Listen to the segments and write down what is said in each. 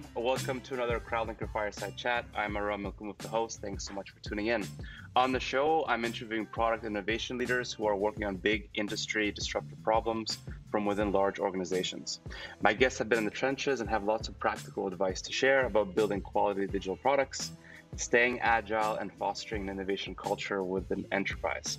everyone. Welcome to another CrowdLinker Fireside Chat. I'm Aram Milkumov, the host. Thanks so much for tuning in. On the show, I'm interviewing product innovation leaders who are working on big industry disruptive problems from within large organizations. My guests have been in the trenches and have lots of practical advice to share about building quality digital products, staying agile, and fostering an innovation culture within enterprise.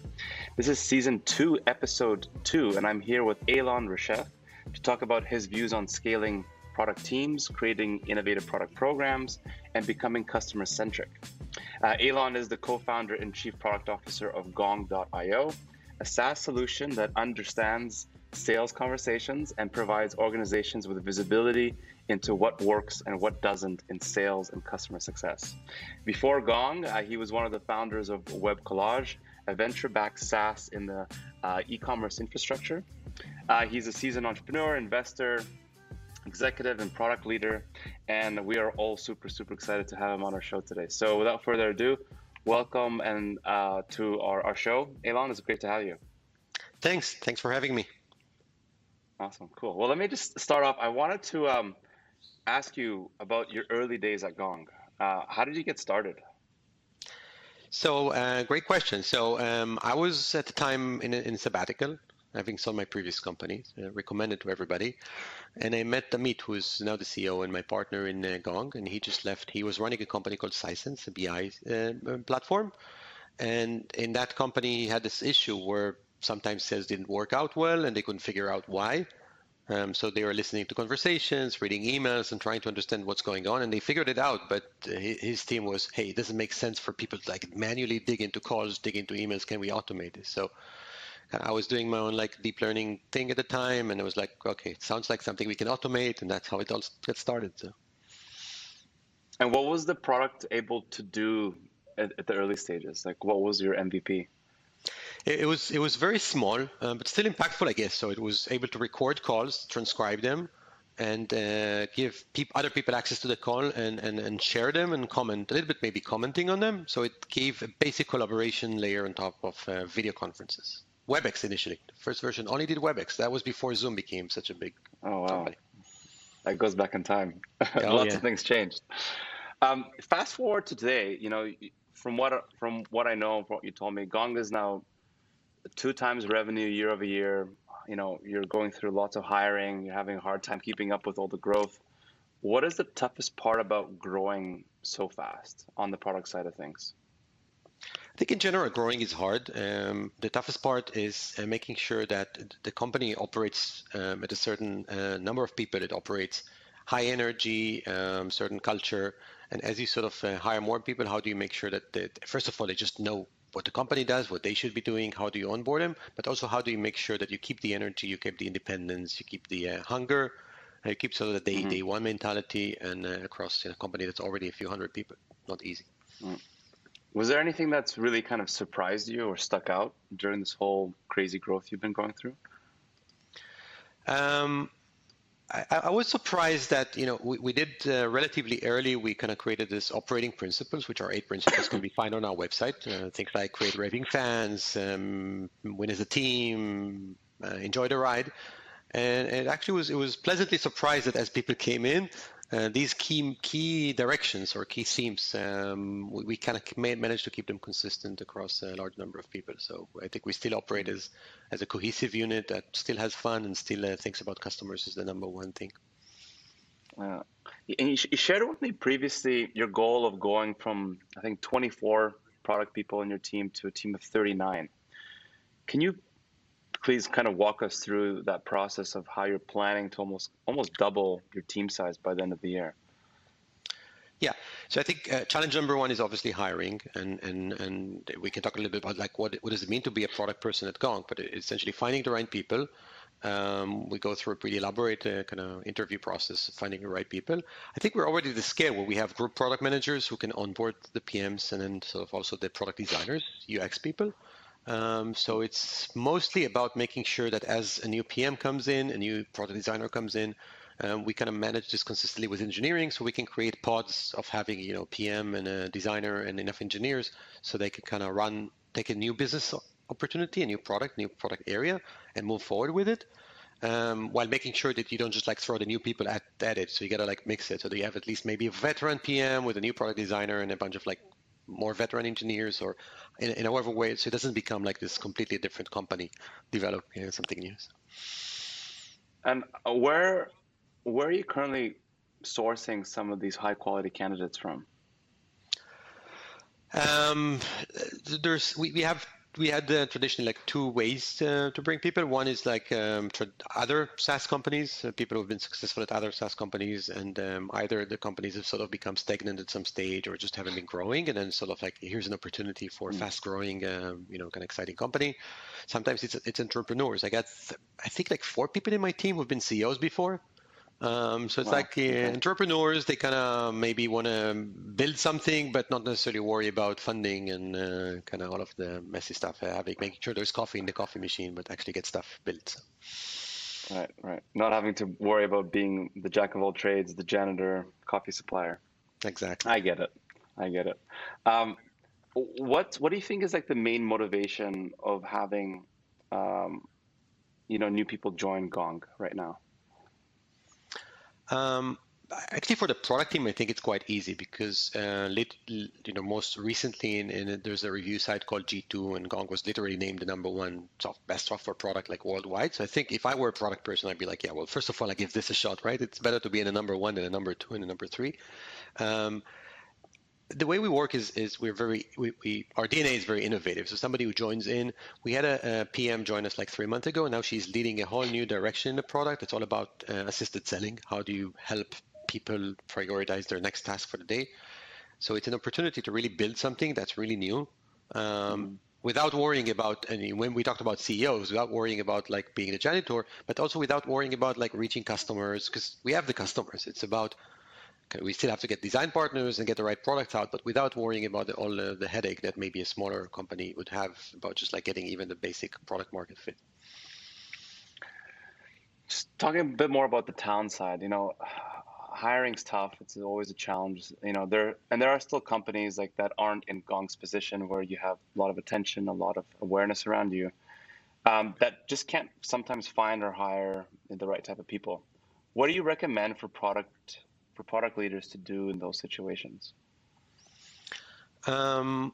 This is season two, episode two, and I'm here with Eilon Reshef to talk about his views on scaling product teams, creating innovative product programs, and becoming customer centric. Uh, Eilon is the co founder and chief product officer of Gong.io, a SaaS solution that understands sales conversations and provides organizations with visibility into what works and what doesn't in sales and customer success. Before Gong, uh, he was one of the founders of Webcollage, a venture backed SaaS in the uh, e commerce infrastructure. Uh, he's a seasoned entrepreneur, investor, executive and product leader, and we are all super, super excited to have him on our show today. So, without further ado, welcome and uh, to our, our show. Eilon, it's great to have you. Thanks. Thanks for having me. Awesome. Cool. Well, let me just start off. I wanted to um, ask you about your early days at Gong. Uh, how did you get started? So, uh, great question. So, um, I was at the time in, in sabbatical having sold my previous company, uh, recommended to everybody. And I met Amit, who's now the CEO and my partner in uh, Gong, and he just left. He was running a company called Sisense, a BI uh, platform. And in that company, he had this issue where sometimes sales didn't work out well and they couldn't figure out why. Um, so they were listening to conversations, reading emails, and trying to understand what's going on. And they figured it out. But his team was, hey, it doesn't make sense for people to like manually dig into calls, dig into emails. Can we automate this? So I was doing my own like deep learning thing at the time, and it was like, okay, it sounds like something we can automate, and that's how it all gets started. So. And what was the product able to do at, at the early stages? Like, what was your MVP? It, it was it was very small, um, but still impactful, I guess. So it was able to record calls, transcribe them, and uh, give peop- other people access to the call and, and, and share them and comment a little bit, maybe commenting on them. So it gave a basic collaboration layer on top of uh, video conferences. WebEx initially. The first version only did WebEx. That was before Zoom became such a big oh, wow. company. That goes back in time. Oh, Lots yeah. of things changed. Um, fast forward to today, you know, from what from what I know, from what you told me, Gong is now two times revenue year over year. You know, you're going through lots of hiring. You're having a hard time keeping up with all the growth. What is the toughest part about growing so fast on the product side of things? I think in general, growing is hard. Um, the toughest part is uh, making sure that the company operates um, at a certain uh, number of people. It operates high energy, um, certain culture. And as you sort of uh, hire more people, how do you make sure that, they, first of all, they just know what the company does, what they should be doing, how do you onboard them, but also how do you make sure that you keep the energy, you keep the independence, you keep the uh, hunger, you keep sort of the day, mm-hmm. day one mentality and uh, across a company that's already a few hundred people. Not easy. Mm. Was there anything that's really kind of surprised you or stuck out during this whole crazy growth you've been going through? Um, I, I, was surprised that you know we, we did uh, relatively early. We kind of created this operating principles, which are eight principles can be found on our website. Uh, things like create raving fans, um, win as a team, uh, enjoy the ride, and it actually was it was pleasantly surprised that as people came in, uh, these key key directions or key themes, um, we, we kind of managed to keep them consistent across a large number of people. So I think we still operate as, as a cohesive unit that still has fun and still uh, thinks about customers is the number one thing. Uh, and you, you shared with me previously your goal of going from I think 24 product people in your team to a team of 39. Can you please kind of walk us through that process of how you're planning to almost almost double your team size by the end of the year? Yeah, so I think uh, challenge number one is obviously hiring, and and and we can talk a little bit about like what what does it mean to be a product person at Gong, but essentially finding the right people. Um, we go through a pretty elaborate uh, kind of interview process, finding the right people. I think we're already at the scale where we have group product managers who can onboard the PMs and then sort of also the product designers, UX people. Um, so it's mostly about making sure that as a new PM comes in, a new product designer comes in, um, we kind of manage this consistently with engineering, so we can create pods of having you know PM and a designer and enough engineers, so they can kind of run, take a new business opportunity, a new product, new product area, and move forward with it. um, while making sure that you don't just like throw the new people at, at it. So you got to like mix it so you have at least maybe a veteran PM with a new product designer and a bunch of like more veteran engineers or in, in however way so it doesn't become like this completely different company developing something new. And where where are you currently sourcing some of these high quality candidates from? Um, there's we, we have we had uh, traditionally like two ways uh, to bring people. One is like um, other SaaS companies, uh, people who've been successful at other SaaS companies, and um, either the companies have sort of become stagnant at some stage or just haven't been growing, and then sort of like here's an opportunity for mm. fast-growing, um, you know, kind of exciting company. Sometimes it's it's entrepreneurs. I got I think like four people in my team who've been CEOs before. Um, so it's wow. like uh, entrepreneurs, they kind of maybe want to build something, but not necessarily worry about funding and uh, kind of all of the messy stuff, uh, having making sure there's coffee in the coffee machine, but actually get stuff built. Right, right. Not having to worry about being the jack of all trades, the janitor, coffee supplier. Exactly. I get it. I get it. Um, what What do you think is like the main motivation of having, um, you know, new people join Gong right now? Um, actually, for the product team, I think it's quite easy because, uh, lit, you know, most recently, in, in, there's a review site called G2, and Gong was literally named the number one soft, best software product like worldwide. So I think if I were a product person, I'd be like, yeah, well, first of all, I give this a shot, right? It's better to be in a number one than a number two and a number three. Um, the way we work is is we're very we, we, our DNA is very innovative. So somebody who joins in, we had a, a, PM join us like three months ago. And now she's leading a whole new direction in the product. It's all about uh, assisted selling. How do you help people prioritize their next task for the day? So it's an opportunity to really build something that's really new. Um, mm-hmm. Without worrying about any, when we talked about CEOs, without worrying about like being a janitor, but also without worrying about like reaching customers, because we have the customers. It's about we still have to get design partners and get the right products out, but without worrying about the, all the, the headache that maybe a smaller company would have about just like getting even the basic product market fit. Just talking a bit more about the town side, you know, hiring's tough. It's always a challenge. You know, there and there are still companies like that aren't in Gong's position where you have a lot of attention, a lot of awareness around you, um, that just can't sometimes find or hire the right type of people. What do you recommend for product for product leaders to do in those situations? Um,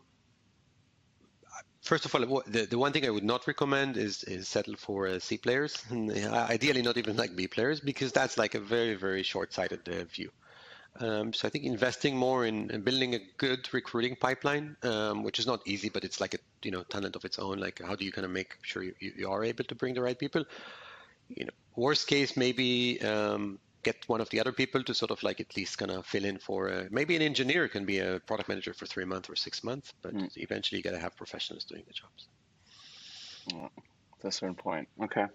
first of all, the, the one thing I would not recommend is, is settle for uh, C players, and ideally not even like B players, because that's like a very, very short-sighted uh, view. Um, so I think investing more in, in, building a good recruiting pipeline, um, which is not easy, but it's like a you know talent of its own. Like how do you kind of make sure you, you are able to bring the right people? You know, worst case maybe um, get one of the other people to sort of like at least kind of fill in for uh, maybe an engineer can be a product manager for three months or six months, but mm. eventually you got to have professionals doing the jobs. Mm, that's a certain point. Okay.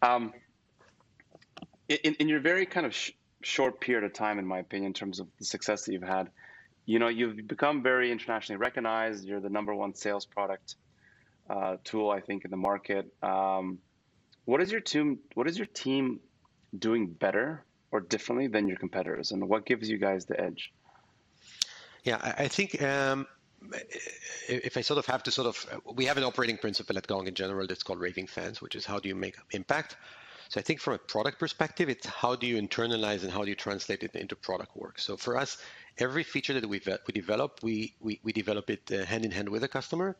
Um, in, in your very kind of sh- short period of time, in my opinion, in terms of the success that you've had, you know, you've become very internationally recognized. You're the number one sales product uh, tool, I think, in the market. Um, what is your team? What is your team doing better or differently than your competitors, and what gives you guys the edge? Yeah, I think um, if I sort of have to sort of, we have an operating principle at Gong in general that's called raving fans, which is how do you make impact. So I think from a product perspective, it's how do you internalize and how do you translate it into product work. So for us, every feature that we we develop, we we, we develop it uh, hand in hand with the customer.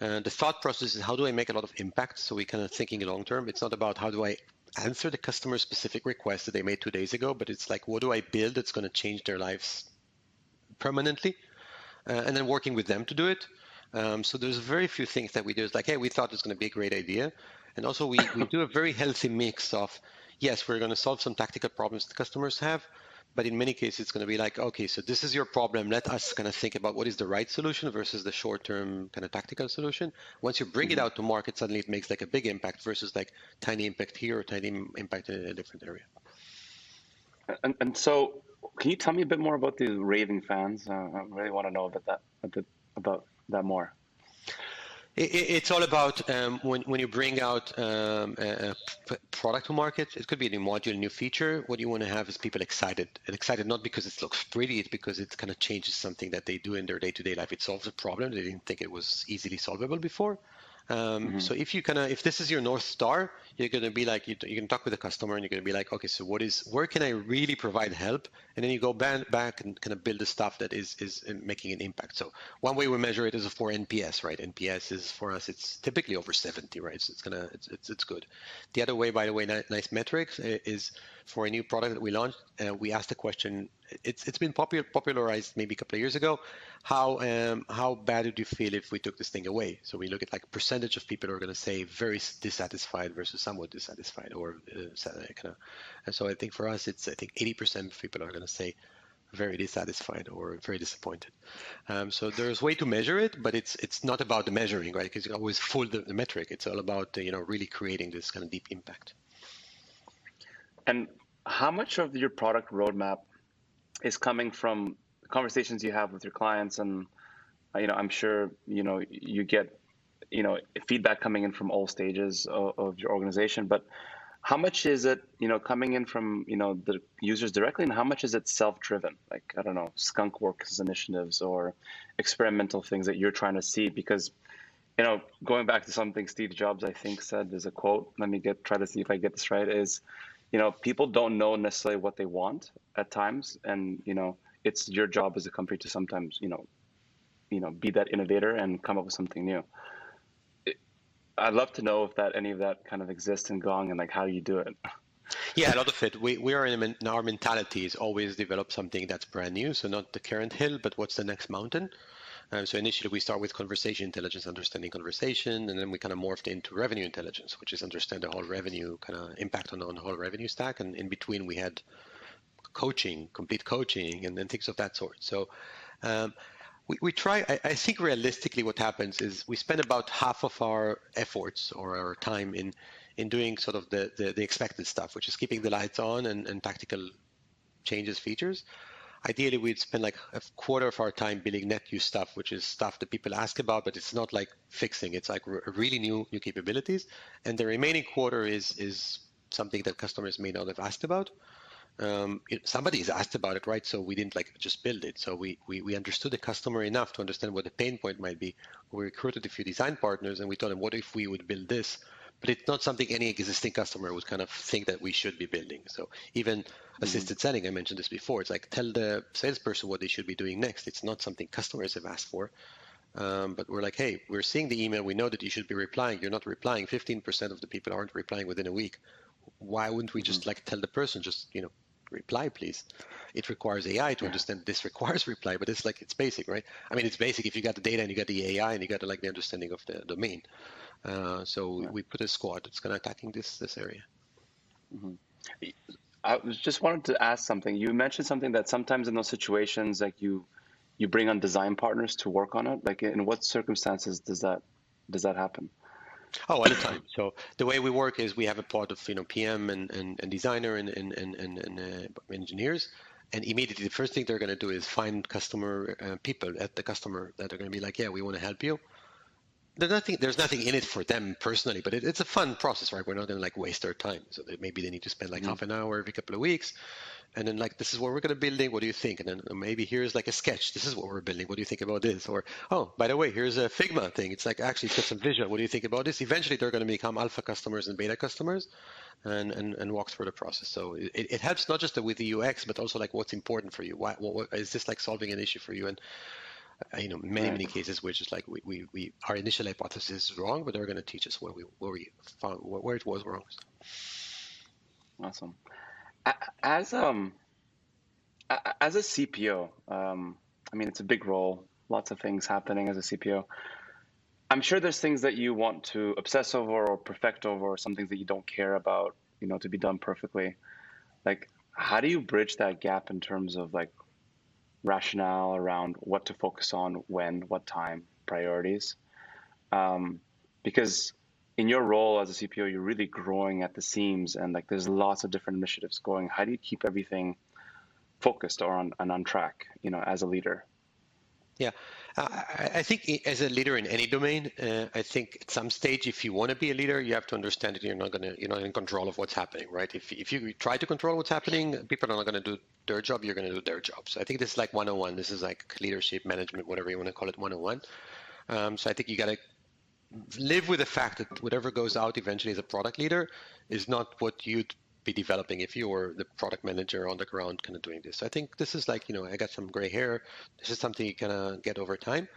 Uh, the thought process is how do I make a lot of impact? So we kind of thinking long term. It's not about how do I answer the customer specific request that they made two days ago, but it's like, what do I build that's going to change their lives permanently? Uh, and then working with them to do it. Um, so there's very few things that we do. It's like, hey, we thought it's going to be a great idea. And also we, we do a very healthy mix of, yes, we're going to solve some tactical problems the customers have, but in many cases, it's going to be like, okay, so this is your problem. Let us kind of think about what is the right solution versus the short-term kind of tactical solution. Once you bring mm-hmm. it out to market, suddenly it makes like a big impact versus like tiny impact here or tiny impact in a different area. And, and so, can you tell me a bit more about the raving fans? Uh, I really want to know about that, a bit about that more. It's all about um, when, when you bring out um, a, product to market, it could be a new module, a new feature. What you want to have is people excited. And excited not because it looks pretty, it's because it kind of changes something that they do in their day to day life. It solves a problem they didn't think it was easily solvable before. Um, mm-hmm. So if you kind of if this is your north star, you're going to be like you, you can talk with the customer and you're going to be like, okay, so what is where can I really provide help? And then you go back back and kind of build the stuff that is is making an impact. So one way we measure it is for NPS, right? NPS is for us it's typically over 70, right? So it's gonna it's it's, it's good. The other way, by the way, nice metrics is for a new product that we launched. Uh, we asked the question. It's it's been popular popularized maybe a couple of years ago. How um, how bad would you feel if we took this thing away? So we look at like percentage of people are going to say very dissatisfied versus somewhat dissatisfied, or uh, kind of. And so I think for us, it's I think 80% of people are going to say very dissatisfied or very disappointed. Um, so there's way to measure it, but it's it's not about the measuring, right? Because you always fool the, the metric. It's all about uh, you know really creating this kind of deep impact. And how much of your product roadmap is coming from conversations you have with your clients? And uh, you know i'm sure you know you get you know feedback coming in from all stages of, of, your organization but how much is it you know coming in from you know the users directly? And how much is it self-driven? Like i don't know skunk works initiatives or experimental things that you're trying to see? Because you know going back to something steve jobs i think said there's a quote let me get try to see if i get this right is you know, people don't know necessarily what they want at times, and you know, it's your job as a company to sometimes, you know, you know, be that innovator and come up with something new. I'd love to know if that any of that kind of exists in Gong and like how you do it. Yeah, a lot of it. We, we are in, our mentality is always develop something that's brand new. So not the current hill, but what's the next mountain. Um, so initially we start with conversation intelligence, understanding conversation, and then we kind of morphed into revenue intelligence, which is understand the whole revenue kind of impact on, on the whole revenue stack. And in between we had coaching, complete coaching, and then things of that sort. So um, we, we try, I, I, think realistically what happens is we spend about half of our efforts or our time in in doing sort of the, the, the expected stuff, which is keeping the lights on and, and tactical changes, features ideally we'd spend like a quarter of our time building net new stuff, which is stuff that people ask about, but it's not like fixing. It's like really new new capabilities, and the remaining quarter is is something that customers may not have asked about. Um, has asked about it, right? So we didn't like just build it. So we, we we understood the customer enough to understand what the pain point might be. We recruited a few design partners, and we told them, what if we would build this? But it's not something any existing customer would kind of think that we should be building. So even mm-hmm. assisted selling, I mentioned this before, it's like tell the salesperson what they should be doing next. It's not something customers have asked for. Um, but we're like, hey, we're seeing the email. We know that you should be replying. You're not replying. 15% of the people aren't replying within a week. Why wouldn't we just mm-hmm. like tell the person, just, you know, reply, please? It requires AI to yeah. understand this requires reply, but it's like, it's basic, right? I mean, it's basic if you got the data and you got the AI and you got the, like the understanding of the domain. Uh, so yeah. we put a squad that's kind of attacking this this area. Mm-hmm. I just wanted to ask something. You mentioned something that sometimes in those situations, like you, you bring on design partners to work on it. Like, in what circumstances does that does that happen? Oh, all the time. So the way we work is we have a part of you know PM and, and, and designer and and and, and, and uh, engineers, and immediately the first thing they're going to do is find customer uh, people at the customer that are going to be like, yeah, we want to help you there's nothing there's nothing in it for them personally, but it, it's a fun process, right? We're not gonna like waste our time. So they, maybe they need to spend like mm-hmm. half an hour every couple of weeks, and then like this is what we're gonna be building. What do you think? And then uh, maybe here's like a sketch. This is what we're building. What do you think about this? Or oh, by the way, here's a Figma thing. It's like actually it's got some visual. What do you think about this? Eventually they're gonna become alpha customers and beta customers, and and, and walk through the process. So it, it helps not just with the UX, but also like what's important for you. Why what, what, is this like solving an issue for you? And you know, many, many cases where just like we, we, we our initial hypothesis is wrong, but they're going to teach us where we where we found where it was wrong. Awesome. As um as a CPO, um, I mean, it's a big role. Lots of things happening as a CPO. I'm sure there's things that you want to obsess over or perfect over, or some things that you don't care about, you know, to be done perfectly. Like, how do you bridge that gap in terms of like rationale around what to focus on, when, what time, priorities. Um, because in your role as a CPO, you're really growing at the seams, and like there's lots of different initiatives going. How do you keep everything focused or on and on track? You know, as a leader. Yeah, I, I think as a leader in any domain, uh, I think at some stage, if you want to be a leader, you have to understand that you're not gonna, you're not in control of what's happening, right? If if you try to control what's happening, people are not going to do their job. You're going to do their job. So I think this is like 101. This is like leadership, management, whatever you want to call it, 101. Um, so I think you got to live with the fact that whatever goes out eventually as a product leader is not what you'd be developing if you were the product manager on the ground kind of doing this. I think this is like, you know, I got some gray hair. This is something you kind of get over time.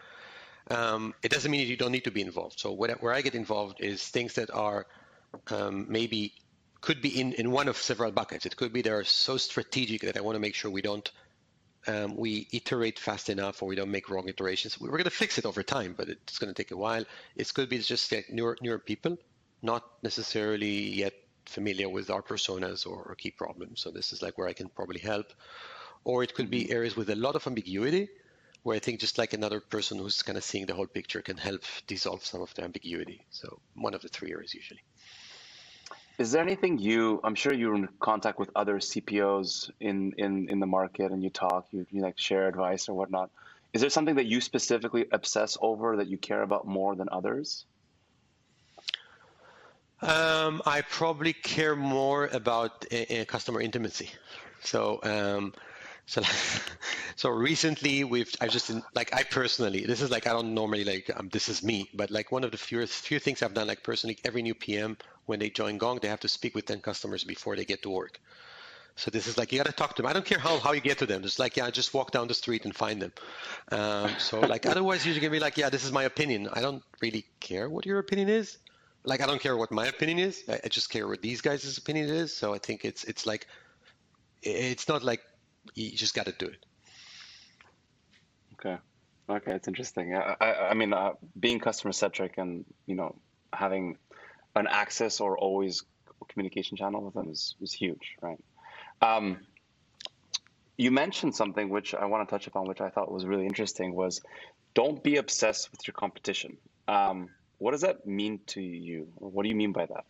Um, it doesn't mean you don't need to be involved. So where I get involved is things that are um, maybe could be in, in one of several buckets. It could be they're so strategic that I want to make sure we don't um, we iterate fast enough or we don't make wrong iterations. We're going to fix it over time, but it's going to take a while. It could be just like newer, newer people, not necessarily yet familiar with our personas or, or key problems. So this is like where I can probably help. Or it could be mm-hmm. areas with a lot of ambiguity, where I think just like another person who's kind of seeing the whole picture can help dissolve some of the ambiguity. So one of the three areas usually. Is there anything you? I'm sure you're in contact with other CPOs in in in the market, and you talk, you, you like share advice or whatnot. Is there something that you specifically obsess over that you care about more than others? Um, I probably care more about a customer intimacy. So um, so, so recently we've I just like I personally this is like I don't normally like um, this is me, but like one of the few few things I've done like personally every new PM when they join Gong they have to speak with ten customers before they get to work. So this is like you got to talk to them. I don't care how, how you get to them. Just like yeah, just walk down the street and find them. Um, so like otherwise you're gonna be like yeah, this is my opinion. I don't really care what your opinion is. Like I don't care what my opinion is. I, I just care what these guys' opinion is. So I think it's it's like it's not like you just got to do it. Okay. Okay, it's interesting. I, I, I mean, uh, being customer centric and you know having an access or always communication channel with them is, is huge, right? Um, you mentioned something which I want to touch upon, which I thought was really interesting. Was don't be obsessed with your competition. Um, what does that mean to you? What do you mean by that?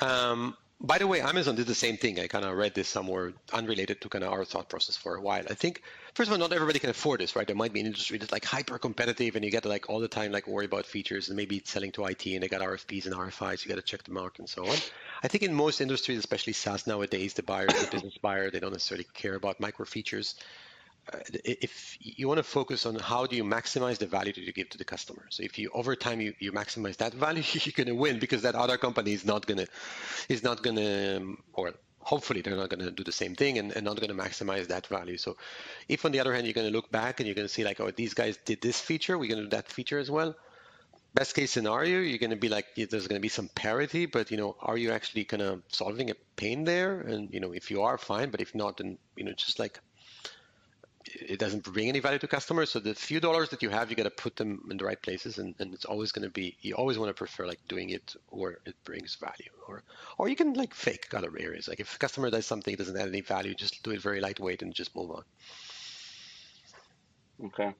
Um, by the way, Amazon did the same thing. I kind of read this somewhere unrelated to kind of our thought process for a while. I think, first of all, not everybody can afford this, right? There might be an industry that's like hyper competitive and you get to like all the time like worry about features and maybe it's selling to IT and they got RFPs and RFIs, you got to check the market and so on. I think in most industries, especially SaaS nowadays, the buyer, the business buyer, they don't necessarily care about micro features. If you want to focus on how do you maximize the value that you give to the customer. So if you over time you, you maximize that value, you're going to win because that other company is not going to is not going to or hopefully they're not going to do the same thing and, and not going to maximize that value. So if on the other hand you're going to look back and you're going to see like oh these guys did this feature, we're going to do that feature as well. Best case scenario, you're going to be like there's going to be some parity, but you know are you actually kind of solving a pain there? And you know if you are, fine. But if not, then you know just like it doesn't bring any value to customers. So the few dollars that you have, you got to put them in the right places, and, and it's always going to be. You always want to prefer like doing it where it brings value, or or you can like fake other areas. Like if a customer does something it doesn't add any value, just do it very lightweight and just move on. Okay,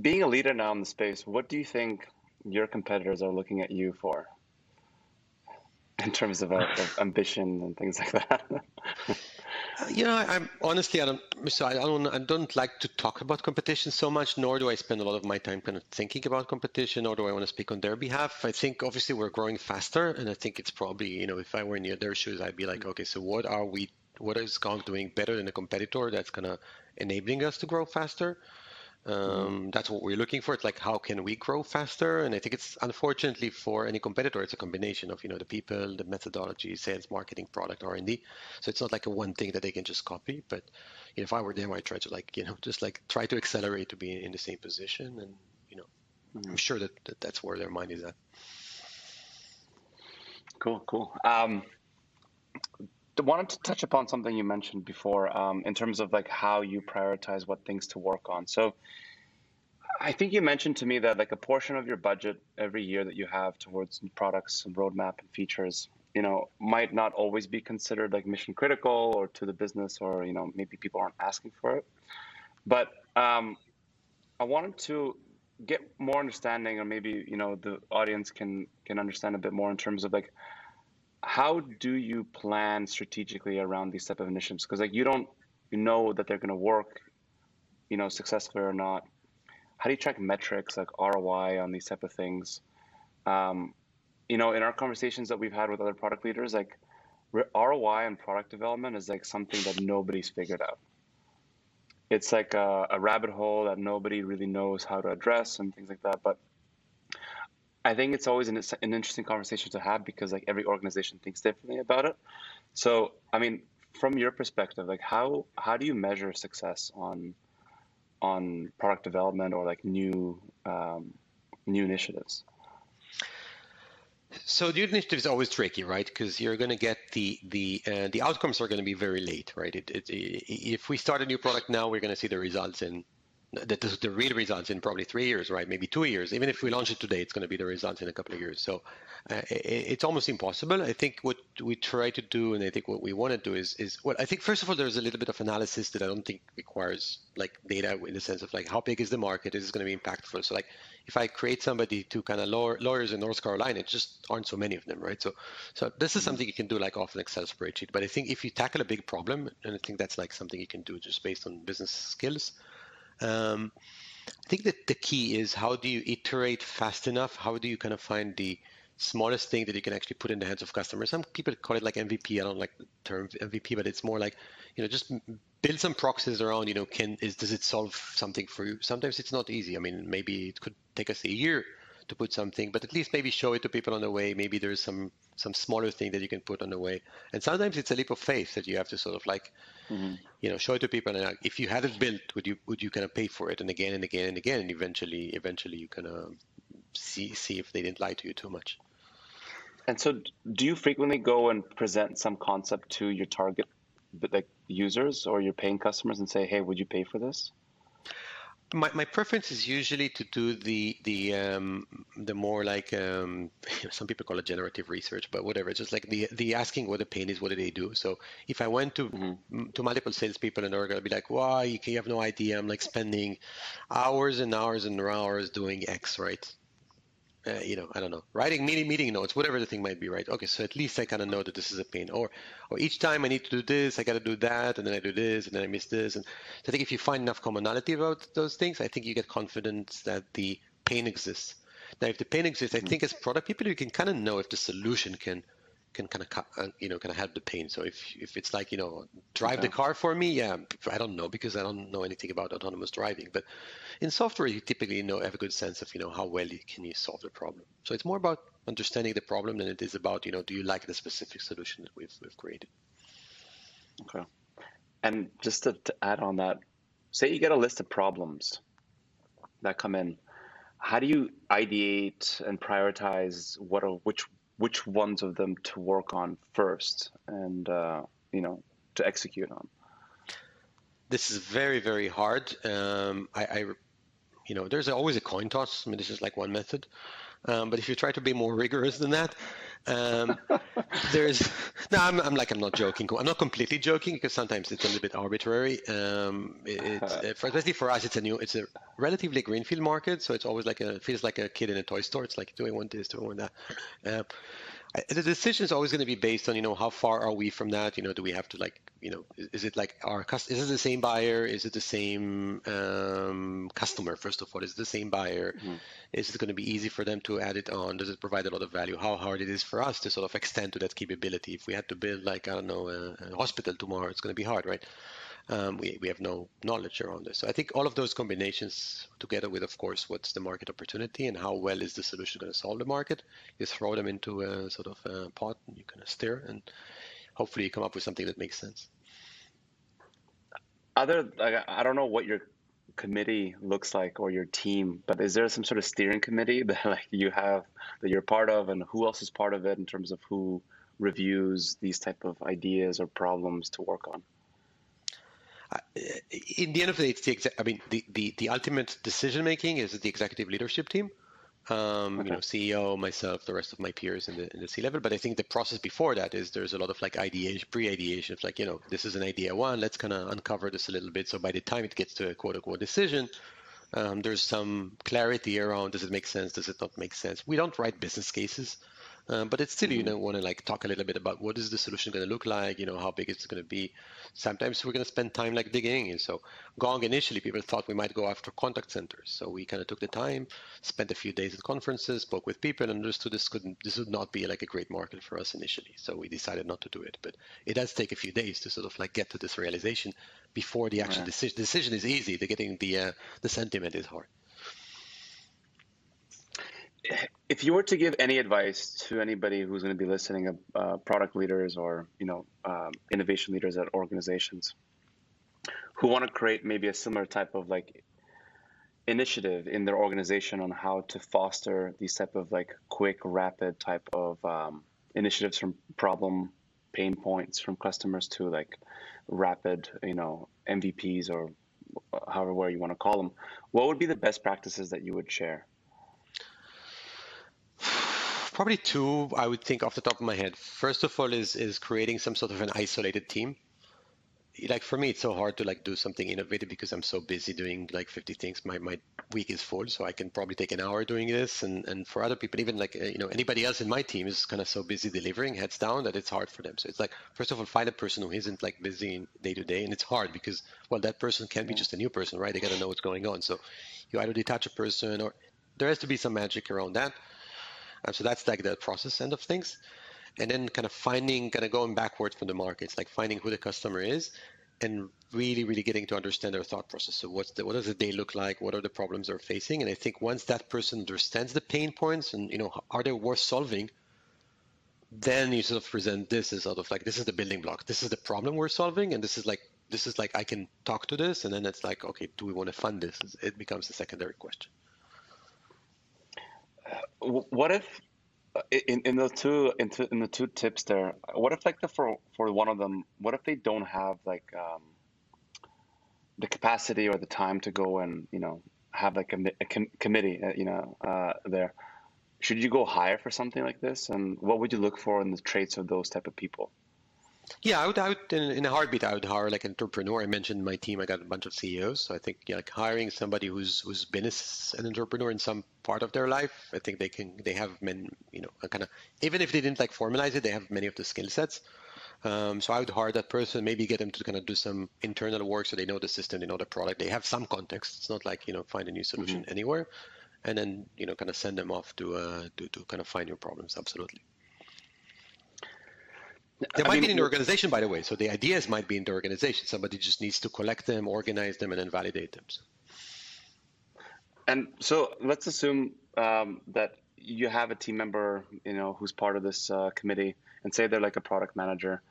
being a leader now in the space, what do you think your competitors are looking at you for? In terms of, uh, of ambition and things like that. You know, I'm honestly, I don't, so I don't, I don't like to talk about competition so much, nor do I spend a lot of my time kind of thinking about competition, nor do I want to speak on their behalf. I think obviously we're growing faster, and I think it's probably, you know, if I were in their shoes, I'd be like, okay, so what are we, what is Gong doing better than a competitor that's kind of enabling us to grow faster? Mm-hmm. Um, that's what we're looking for. It's like how can we grow faster? And I think it's unfortunately for any competitor, it's a combination of you know the people, the methodology, sales, marketing, product, R and D. So it's not like a one thing that they can just copy. But you know, if I were them, I'd try to like you know just like try to accelerate to be in the same position. And you know, mm-hmm. I'm sure that, that that's where their mind is at. Cool, cool. Um, wanted to touch upon something you mentioned before um, in terms of like how you prioritize what things to work on. So I think you mentioned to me that like a portion of your budget every year that you have towards products and roadmap and features, you know, might not always be considered like mission critical or to the business or, you know, maybe people aren't asking for it. But um, I wanted to get more understanding or maybe, you know, the audience can can understand a bit more in terms of like how do you plan strategically around these type of initiatives? Because like you don't you know that they're going to work, you know, successfully or not. How do you track metrics like ROI on these type of things? Um, you know, in our conversations that we've had with other product leaders, like ROI and product development is like something that nobody's figured out. It's like a, a rabbit hole that nobody really knows how to address and things like that. But I think it's always an, an interesting conversation to have because like every organization thinks differently about it. So, I mean, from your perspective, like how how do you measure success on on product development or like new um, new initiatives? So the initiative is always tricky, right? Because you're going to get the the uh, the outcomes are going to be very late, right? It, it, if we start a new product now, we're going to see the results in the, the, the real results in probably three years, right? Maybe two years. Even if we launch it today, it's going to be the results in a couple of years. So uh, it, it's almost impossible. I think what we try to do, and I think what we want to do is, is well, I think first of all, there's a little bit of analysis that I don't think requires like data in the sense of like how big is the market? Is it going to be impactful? So like if I create somebody to kind of law, lawyers in North Carolina, it just aren't so many of them, right? So, so this is mm-hmm. something you can do like off an Excel spreadsheet. But I think if you tackle a big problem, and I think that's like something you can do just based on business skills. Um, I think that the key is how do you iterate fast enough? How do you kind of find the smallest thing that you can actually put in the hands of customers? Some people call it like MVP. I don't like the term MVP, but it's more like you know just build some proxies around. You know, can is does it solve something for you? Sometimes it's not easy. I mean, maybe it could take us a year to put something, but at least maybe show it to people on the way. Maybe there's some some smaller thing that you can put on the way. And sometimes it's a leap of faith that you have to sort of like, mm-hmm. you know, show it to people. And if you had it built, would you would you kind of pay for it and again and again and again, and eventually eventually you kind of see see if they didn't lie to you too much. And so, do you frequently go and present some concept to your target, like users or your paying customers, and say, "Hey, would you pay for this?" My, my preference is usually to do the the um, the more like um, some people call it generative research, but whatever. It's just like the the asking what the pain is, what do they do? So if I went to mm-hmm. to multiple salespeople and they're gonna be like, "Why? You, you have no idea. I'm like spending hours and hours and hours doing X, right?" Uh, you know, I don't know, writing meeting meeting notes, whatever the thing might be, right? Okay, so at least I kind of know that this is a pain. Or, or each time I need to do this, I got to do that, and then I do this, and then I miss this. And so I think if you find enough commonality about those things, I think you get confidence that the pain exists. Now, if the pain exists, I think as product people, you can kind of know if the solution can can kind of uh, you know kind of help the pain. So if if it's like you know drive the car for me, yeah, I don't know because I don't know anything about autonomous driving. But in software, you typically know have a good sense of you know how well you, can you solve the problem. So it's more about understanding the problem than it is about you know do you like the specific solution that we've we've created. Okay. And just to, to add on that, say you get a list of problems that come in. How do you ideate and prioritize what are which which ones of them to work on first and uh, you know to execute on. This is very very hard. Um, I, I, you know there's always a coin toss. I mean this is like one method. Um, but if you try to be more rigorous than that um, there's no I'm, I'm, like i'm not joking. I'm not completely joking because sometimes it's a little bit arbitrary. Um, it, it's especially for us it's a new it's a relatively greenfield market. So it's always like a feels like a kid in a toy store. It's like do i want this? Do i want that? Uh, the decision is always going to be based on you know how far are we from that? You know do we have to like you know is, is it like our is it the same buyer? Is it the same um, customer first of all? Is it the same buyer? Mm-hmm. is it going to be easy for them to add it on? Does it provide a lot of value? How hard it is for us to sort of extend to that capability? If we had to build like i don't know a, a hospital tomorrow it's going to be hard right um, we, we have no knowledge around this. So I think all of those combinations, together with, of course, what's the market opportunity and how well is the solution going to solve the market, you throw them into a sort of a pot and you kind of stir, and hopefully you come up with something that makes sense. Other, I don't know what your committee looks like or your team, but is there some sort of steering committee that like you have that you're part of, and who else is part of it in terms of who reviews these type of ideas or problems to work on? In the end of the day, it's the exa- I mean, the, the, the ultimate decision making is the executive leadership team. Um, okay. You know, CEO, myself, the rest of my peers in the in the C level. But I think the process before that is there's a lot of like ideation, pre-ideation. It's like you know, this is an idea one. Let's kind of uncover this a little bit. So by the time it gets to a quote unquote decision, um, there's some clarity around does it make sense, does it not make sense. We don't write business cases. Um, but it's still, you mm-hmm. know, want to like talk a little bit about what is the solution going to look like, you know, how big it's going to be. Sometimes we're going to spend time like digging in. So Gong initially, people thought we might go after contact centers. So we kind of took the time, spent a few days at conferences, spoke with people, and understood this couldn't, this would not be like a great market for us initially. So we decided not to do it. But it does take a few days to sort of like get to this realization before the actual yeah. decision. Decision is easy. The getting the uh, the sentiment is hard. If you were to give any advice to anybody who's going to be listening, uh, product leaders or you know um, innovation leaders at organizations who want to create maybe a similar type of like initiative in their organization on how to foster these type of like quick, rapid type of um, initiatives from problem pain points from customers to like rapid, you know, MVPs or however you want to call them. What would be the best practices that you would share? Probably two, I would think off the top of my head. First of all, is is creating some sort of an isolated team. Like for me, it's so hard to like do something innovative because I'm so busy doing like 50 things. My my week is full, so I can probably take an hour doing this. And and for other people, even like uh, you know anybody else in my team is kind of so busy delivering heads down that it's hard for them. So it's like first of all, find a person who isn't like busy day to day, and it's hard because well that person can be just a new person, right? They got to know what's going on. So you either detach a person or there has to be some magic around that. So that's like the process end of things. And then kind of finding, kind of going backwards from the markets, like finding who the customer is and really, really getting to understand their thought process. So what's the, what does the day look like? What are the problems they're facing? And I think once that person understands the pain points and, you know, are they worth solving? Then you sort of present this as sort of like, this is the building block. This is the problem we're solving. And this is like, this is like, I can talk to this. And then it's like, okay, do we want to fund this? It becomes a secondary question what if in, in the two in, in the two tips there what if like the for for one of them what if they don't have like um, the capacity or the time to go and you know have like a, a com committee uh, you know uh, there? Should you go hire for something like this? And what would you look for in the traits of those type of people yeah, I would, I would in, in, a heartbeat, I would hire like an entrepreneur. I mentioned my team, I got a bunch of CEOs. So I think yeah, like hiring somebody who's who's been a, an entrepreneur in some part of their life, I think they can they have many, you know, kind of even if they didn't like formalize it, they have many of the skill sets. Um, so I would hire that person, maybe get them to kind of do some internal work so they know the system, they know the product, they have some context. It's not like you know find a new solution mm-hmm. anywhere, and then you know kind of send them off to uh, to to kind of find new problems. Absolutely. They might mean, be in the organization, by the way. So the ideas might be in the organization. Somebody just needs to collect them, organize them, and then validate them. And so let's assume um, that you have a team member, you know, who's part of this uh, committee, and say they're like a product manager.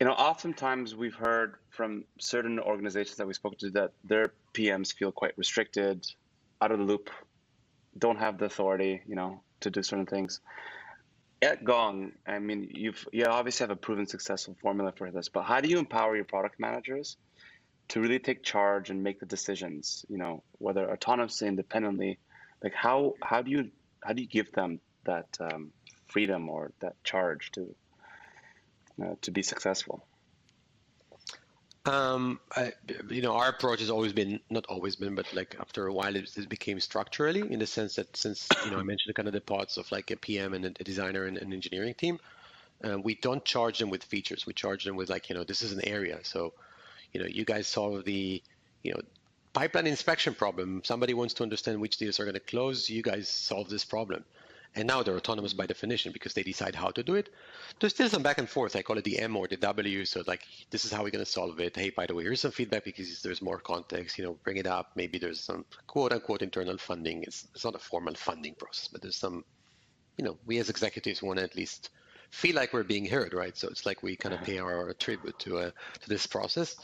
You know, oftentimes we've heard from certain organizations that we spoke to that their PMs feel quite restricted, out of the loop, don't have the authority, you know, to do certain things at Gong, I mean, you've you obviously have a proven successful formula for this, but how do you empower your product managers to really take charge and make the decisions? You know, whether autonomously, independently, like how how do you how do you give them that um, freedom or that charge to uh, to be successful? Um, I, you know, our approach has always been not always been, but like after a while, it, it, became structurally in the sense that since you know I mentioned kind of the parts of like a PM and a, designer and an engineering team, uh, we don't charge them with features. We charge them with like you know this is an area. So, you know, you guys solve the you know pipeline inspection problem. Somebody wants to understand which deals are going to close. You guys solve this problem. And now they're autonomous by definition because they decide how to do it. There's still some back and forth. I call it the M or the W. So like, this is how we're going to solve it. Hey, by the way, here's some feedback because there's more context. You know, bring it up. Maybe there's some quote unquote internal funding. It's, it's not a formal funding process, but there's some, you know, we as executives want to at least feel like we're being heard, right? So it's like we kind of pay our tribute to uh, to this process.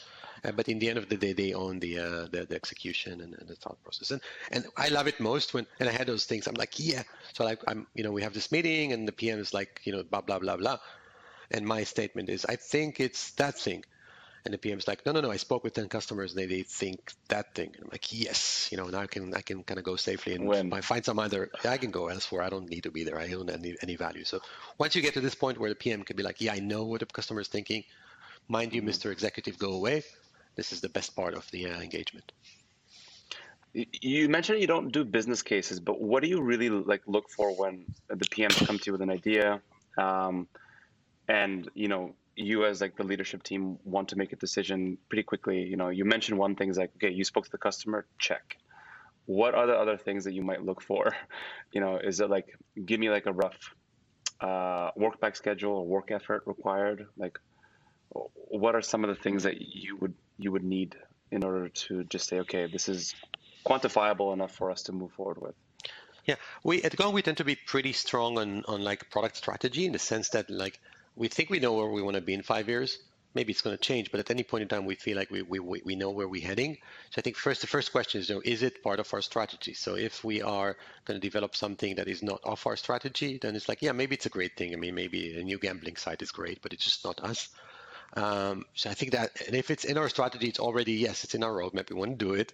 Uh, but in the end of the day, they own the uh, the, the, execution and, and, the thought process. And and I love it most when and I had those things. I'm like, yeah. So like I'm you know we have this meeting and the PM is like you know blah blah blah blah, and my statement is I think it's that thing. And the PM is like, no, no, no. I spoke with ten customers. And they, they think that thing. And I'm like, yes, you know. Now I can I can kind of go safely and when? I find some other. I can go elsewhere. I don't need to be there. I don't need any value. So once you get to this point where the PM can be like, yeah, I know what the customer is thinking. Mind you, mm-hmm. Mr. Executive, go away this is the best part of the uh, engagement. You mentioned you don't do business cases, but what do you really like look for when the PMs come to you with an idea, um, and you know you as like the leadership team want to make a decision pretty quickly. You know, you mentioned one thing is like, okay, you spoke to the customer, check. What are the other things that you might look for? You know, is it like give me like a rough uh, work back schedule or work effort required? Like, what are some of the things that you would you would need in order to just say, okay, this is quantifiable enough for us to move forward with? Yeah, we at Gong we tend to be pretty strong on on like product strategy in the sense that like we think we know where we want to be in five years. Maybe it's going to change, but at any point in time, we feel like we, we, we know where we're heading. So I think first the first question is, you know, is it part of our strategy? So if we are going to develop something that is not off our strategy, then it's like, yeah, maybe it's a great thing. I mean, maybe a new gambling site is great, but it's just not us. Um, so I think that, and if it's in our strategy, it's already yes, it's in our roadmap. We want to do it.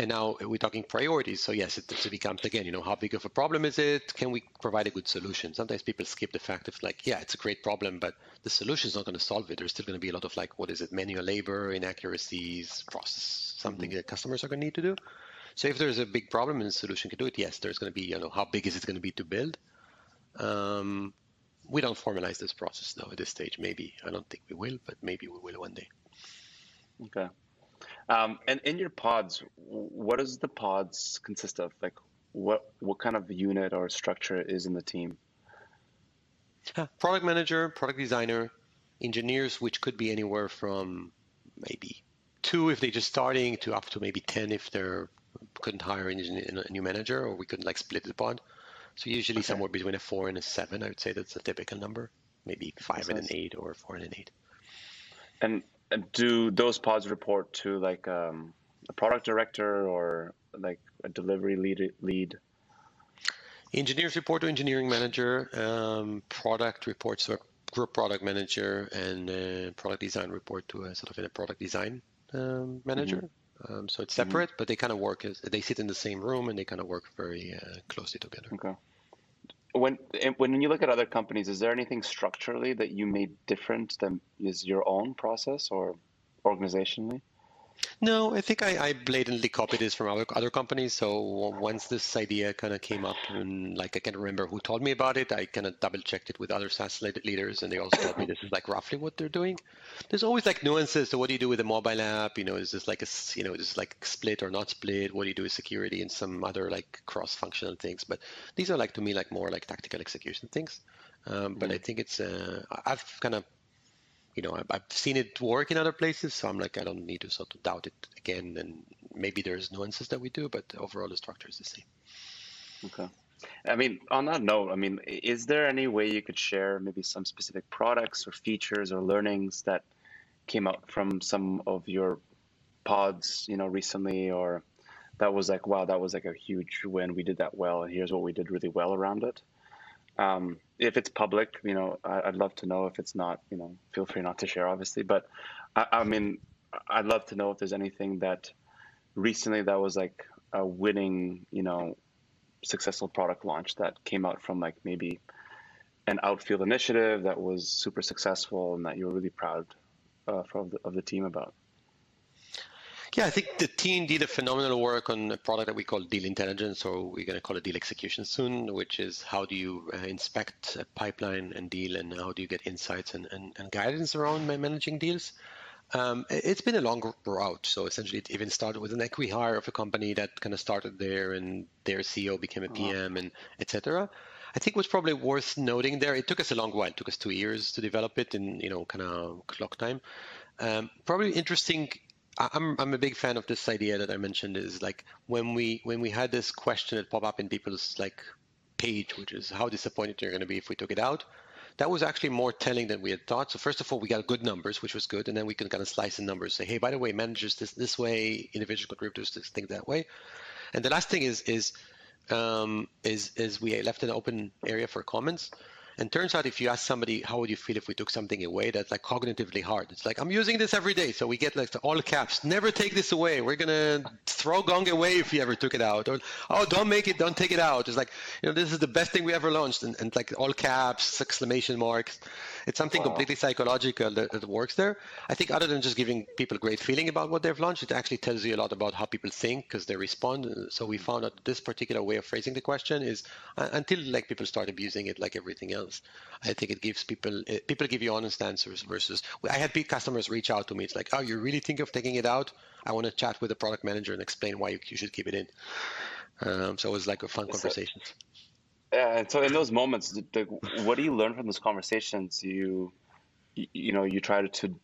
And now we're talking priorities. So yes, it, it becomes again, you know, how big of a problem is it? Can we provide a good solution? Sometimes people skip the fact of like, yeah, it's a great problem, but the solution is not going to solve it. There's still going to be a lot of like, what is it, manual labor, inaccuracies, process, something mm-hmm. that customers are going to need to do. So if there's a big problem and the solution can do it, yes, there's going to be, you know, how big is it going to be to build? Um, we don't formalize this process though at this stage. Maybe I don't think we will, but maybe we will one day. Okay. Um, and in your pods, what does the pods consist of? Like, what what kind of unit or structure is in the team? Product manager, product designer, engineers, which could be anywhere from maybe two if they're just starting to up to maybe ten if they're couldn't hire a new manager or we couldn't like split the pod. So usually okay. somewhere between a four and a seven, I would say that's a typical number. Maybe five and an eight or four and an eight. And do those pods report to like um, a product director or like a delivery lead? lead? Engineers report to engineering manager. Um, product reports to a group product manager, and uh, product design report to a sort of a product design um, manager. Mm-hmm. Um, so it's separate, mm-hmm. but they kind of work as they sit in the same room and they kind of work very uh, closely together. Okay when when you look at other companies, is there anything structurally that you made different than is your own process or organizationally? No, I think I, I blatantly copied this from other other companies. So once this idea kind of came up, and like I can't remember who told me about it, I kind of double checked it with other SaaS leaders, and they also told me this is like roughly what they're doing. There's always like nuances. So what do you do with a mobile app? You know, is this like a you know, is this like split or not split? What do you do with security and some other like cross-functional things? But these are like to me like more like tactical execution things. Um, but mm-hmm. I think it's uh, I've kind of you know, I've seen it work in other places, so I'm like, I don't need to sort of doubt it again. And maybe there's nuances that we do, but overall the structure is the same. Okay. I mean, on that note, I mean, is there any way you could share maybe some specific products or features or learnings that came out from some of your pods, you know, recently, or that was like, wow, that was like a huge win. We did that well, and here's what we did really well around it. Um, if it's public, you know, I, would love to know. If it's not, you know, feel free not to share, obviously. But I, I, mean, I'd love to know if there's anything that recently that was like a winning, you know, successful product launch that came out from like maybe an outfield initiative that was super successful and that you were really proud uh, of, the, of the team about. Yeah, I think the team did a phenomenal work on a product that we call deal intelligence, or we're going to call it deal execution soon, which is how do you uh, inspect a pipeline and deal, and how do you get insights and, and, and guidance around managing deals. Um, it's been a long route. So essentially, it even started with an equity hire of a company that kind of started there, and their CEO became a PM, and etc. I think what's probably worth noting there, it took us a long while. It took us two years to develop it in you know kind of clock time. Um, probably interesting I'm I'm a big fan of this idea that I mentioned is like when we when we had this question that pop up in people's like page, which is how disappointed you're going to be if we took it out. That was actually more telling than we had thought. So first of all, we got good numbers, which was good, and then we can kind of slice the numbers, say, hey, by the way, managers this this way, individual contributors this think that way. And the last thing is is um, is is we left an open area for comments. And turns out if you ask somebody, how would you feel if we took something away, that's like cognitively hard. It's like, I'm using this every day. So we get like all caps, never take this away. We're going to throw Gong away if you ever took it out. Or, oh, don't make it, don't take it out. It's like, you know, this is the best thing we ever launched. And, and like all caps, exclamation marks. It's something wow. completely psychological that, that, works there. I think other than just giving people a great feeling about what they've launched, it actually tells you a lot about how people think because they respond. So we found out this particular way of phrasing the question is uh, until like people start abusing it like everything else. I think it gives people people give you honest answers versus I had big customers reach out to me. It's like, oh, you really think of taking it out? I want to chat with the product manager and explain why you, you should keep it in. Um, so it was like a fun conversation. Yeah, and so in those moments, what do you learn from those conversations? You, you know, you try to,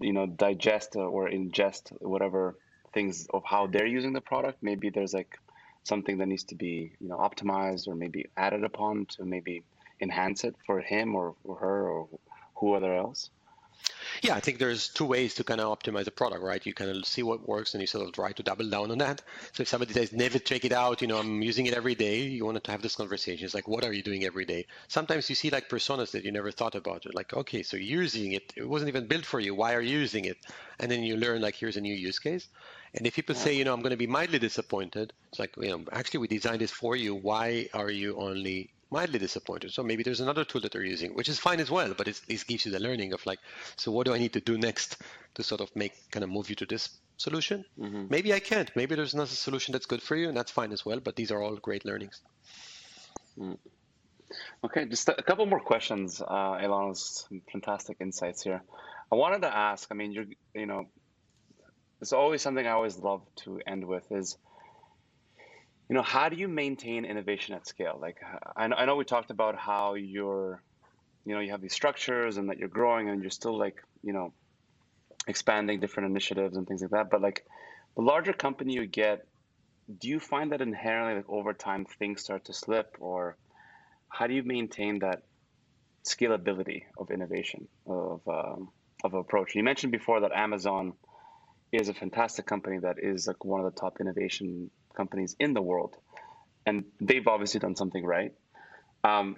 you know, digest or ingest whatever things of how they're using the product. Maybe there's like something that needs to be you know optimized or maybe added upon to maybe enhance it for him or, her or whoever else? Yeah, I think there's two ways to kind of optimize a product, right? You kind of see what works and you sort of try to double down on that. So if somebody says, never check it out, you know, I'm using it every day, you want to have this conversation. It's like, what are you doing every day? Sometimes you see like personas that you never thought about. You're like, okay, so you're using it. It wasn't even built for you. Why are you using it? And then you learn like, here's a new use case. And if people say, you know, I'm going to be mildly disappointed, it's like, you know, actually we designed this for you. Why are you only mildly disappointed. So maybe there's another tool that they're using, which is fine as well, but it gives you the learning of like, so what do I need to do next to sort of make kind of move you to this solution? Mm-hmm. Maybe I can't. Maybe there's another solution that's good for you, and that's fine as well. But these are all great learnings. Mm. Okay, just a couple more questions, uh, Eilon's fantastic insights here. I wanted to ask. I mean, you're, you know, it's always something I always love to end with is you know how do you maintain innovation at scale? Like I, know we talked about how you're you know you have these structures and that you're growing and you're still like you know expanding different initiatives and things like that but like the larger company you get do you find that inherently like over time things start to slip? Or how do you maintain that scalability of innovation of um, of approach? You mentioned before that amazon is a fantastic company that is like one of the top innovation companies in the world, and they've obviously done something right. Um,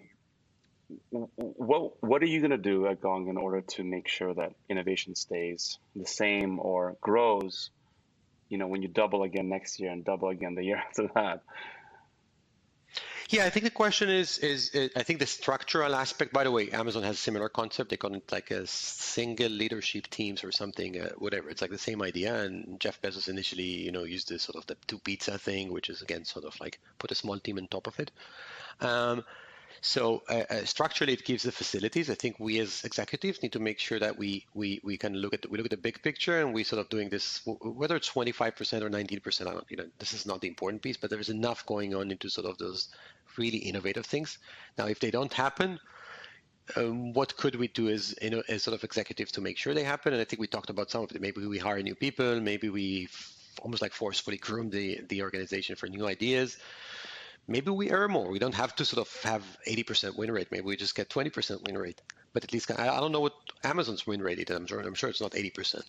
what what are you going to do at Gong in order to make sure that innovation stays the same or grows? You know, when you double again next year and double again the year after that. Yeah, I think the question is, is, is I think the structural aspect. By the way, Amazon has a similar concept. They call it like a single leadership teams or something, uh, whatever. It's like the same idea. And Jeff Bezos initially, you know, used this sort of the two pizza thing, which is again sort of like put a small team on top of it. Um, so uh, uh, structurally, it gives the facilities. I think we as executives need to make sure that we we we can look at the, we look at the big picture and we sort of doing this whether it's 25% or 19%. I don't, you know, this is not the important piece, but there's enough going on into sort of those really innovative things. Now, if they don't happen, um, what could we do as, you know, as sort of executives to make sure they happen? And I think we talked about some of it. Maybe we hire new people. Maybe we almost like forcefully groom the the organization for new ideas maybe we err more. We don't have to sort of have 80% win rate. Maybe we just get 20% win rate. But at least I, don't know what Amazon's win rate is. I'm sure, I'm sure it's not 80%.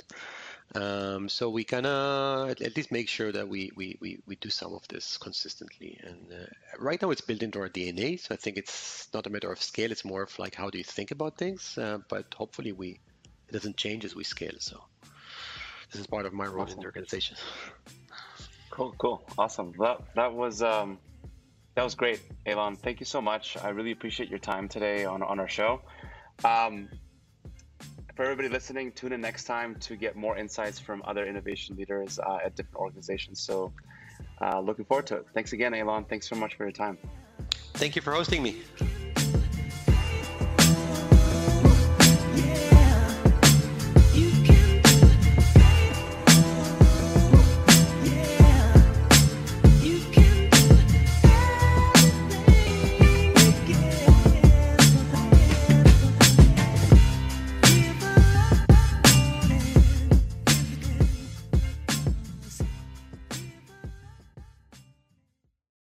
Um, so we kind of at least make sure that we, we, we, we do some of this consistently. And uh, right now it's built into our DNA. So I think it's not a matter of scale. It's more of like how do you think about things. Uh, but hopefully we it doesn't change as we scale. So this is part of my role awesome. in the organization. Cool, cool, awesome. That that was um, that was great, Eilon. Thank you so much. I really appreciate your time today on, on our show. Um, for everybody listening, tune in next time to get more insights from other innovation leaders uh, at different organizations. So, uh, looking forward to it. Thanks again, Eilon. Thanks so much for your time. Thank you for hosting me.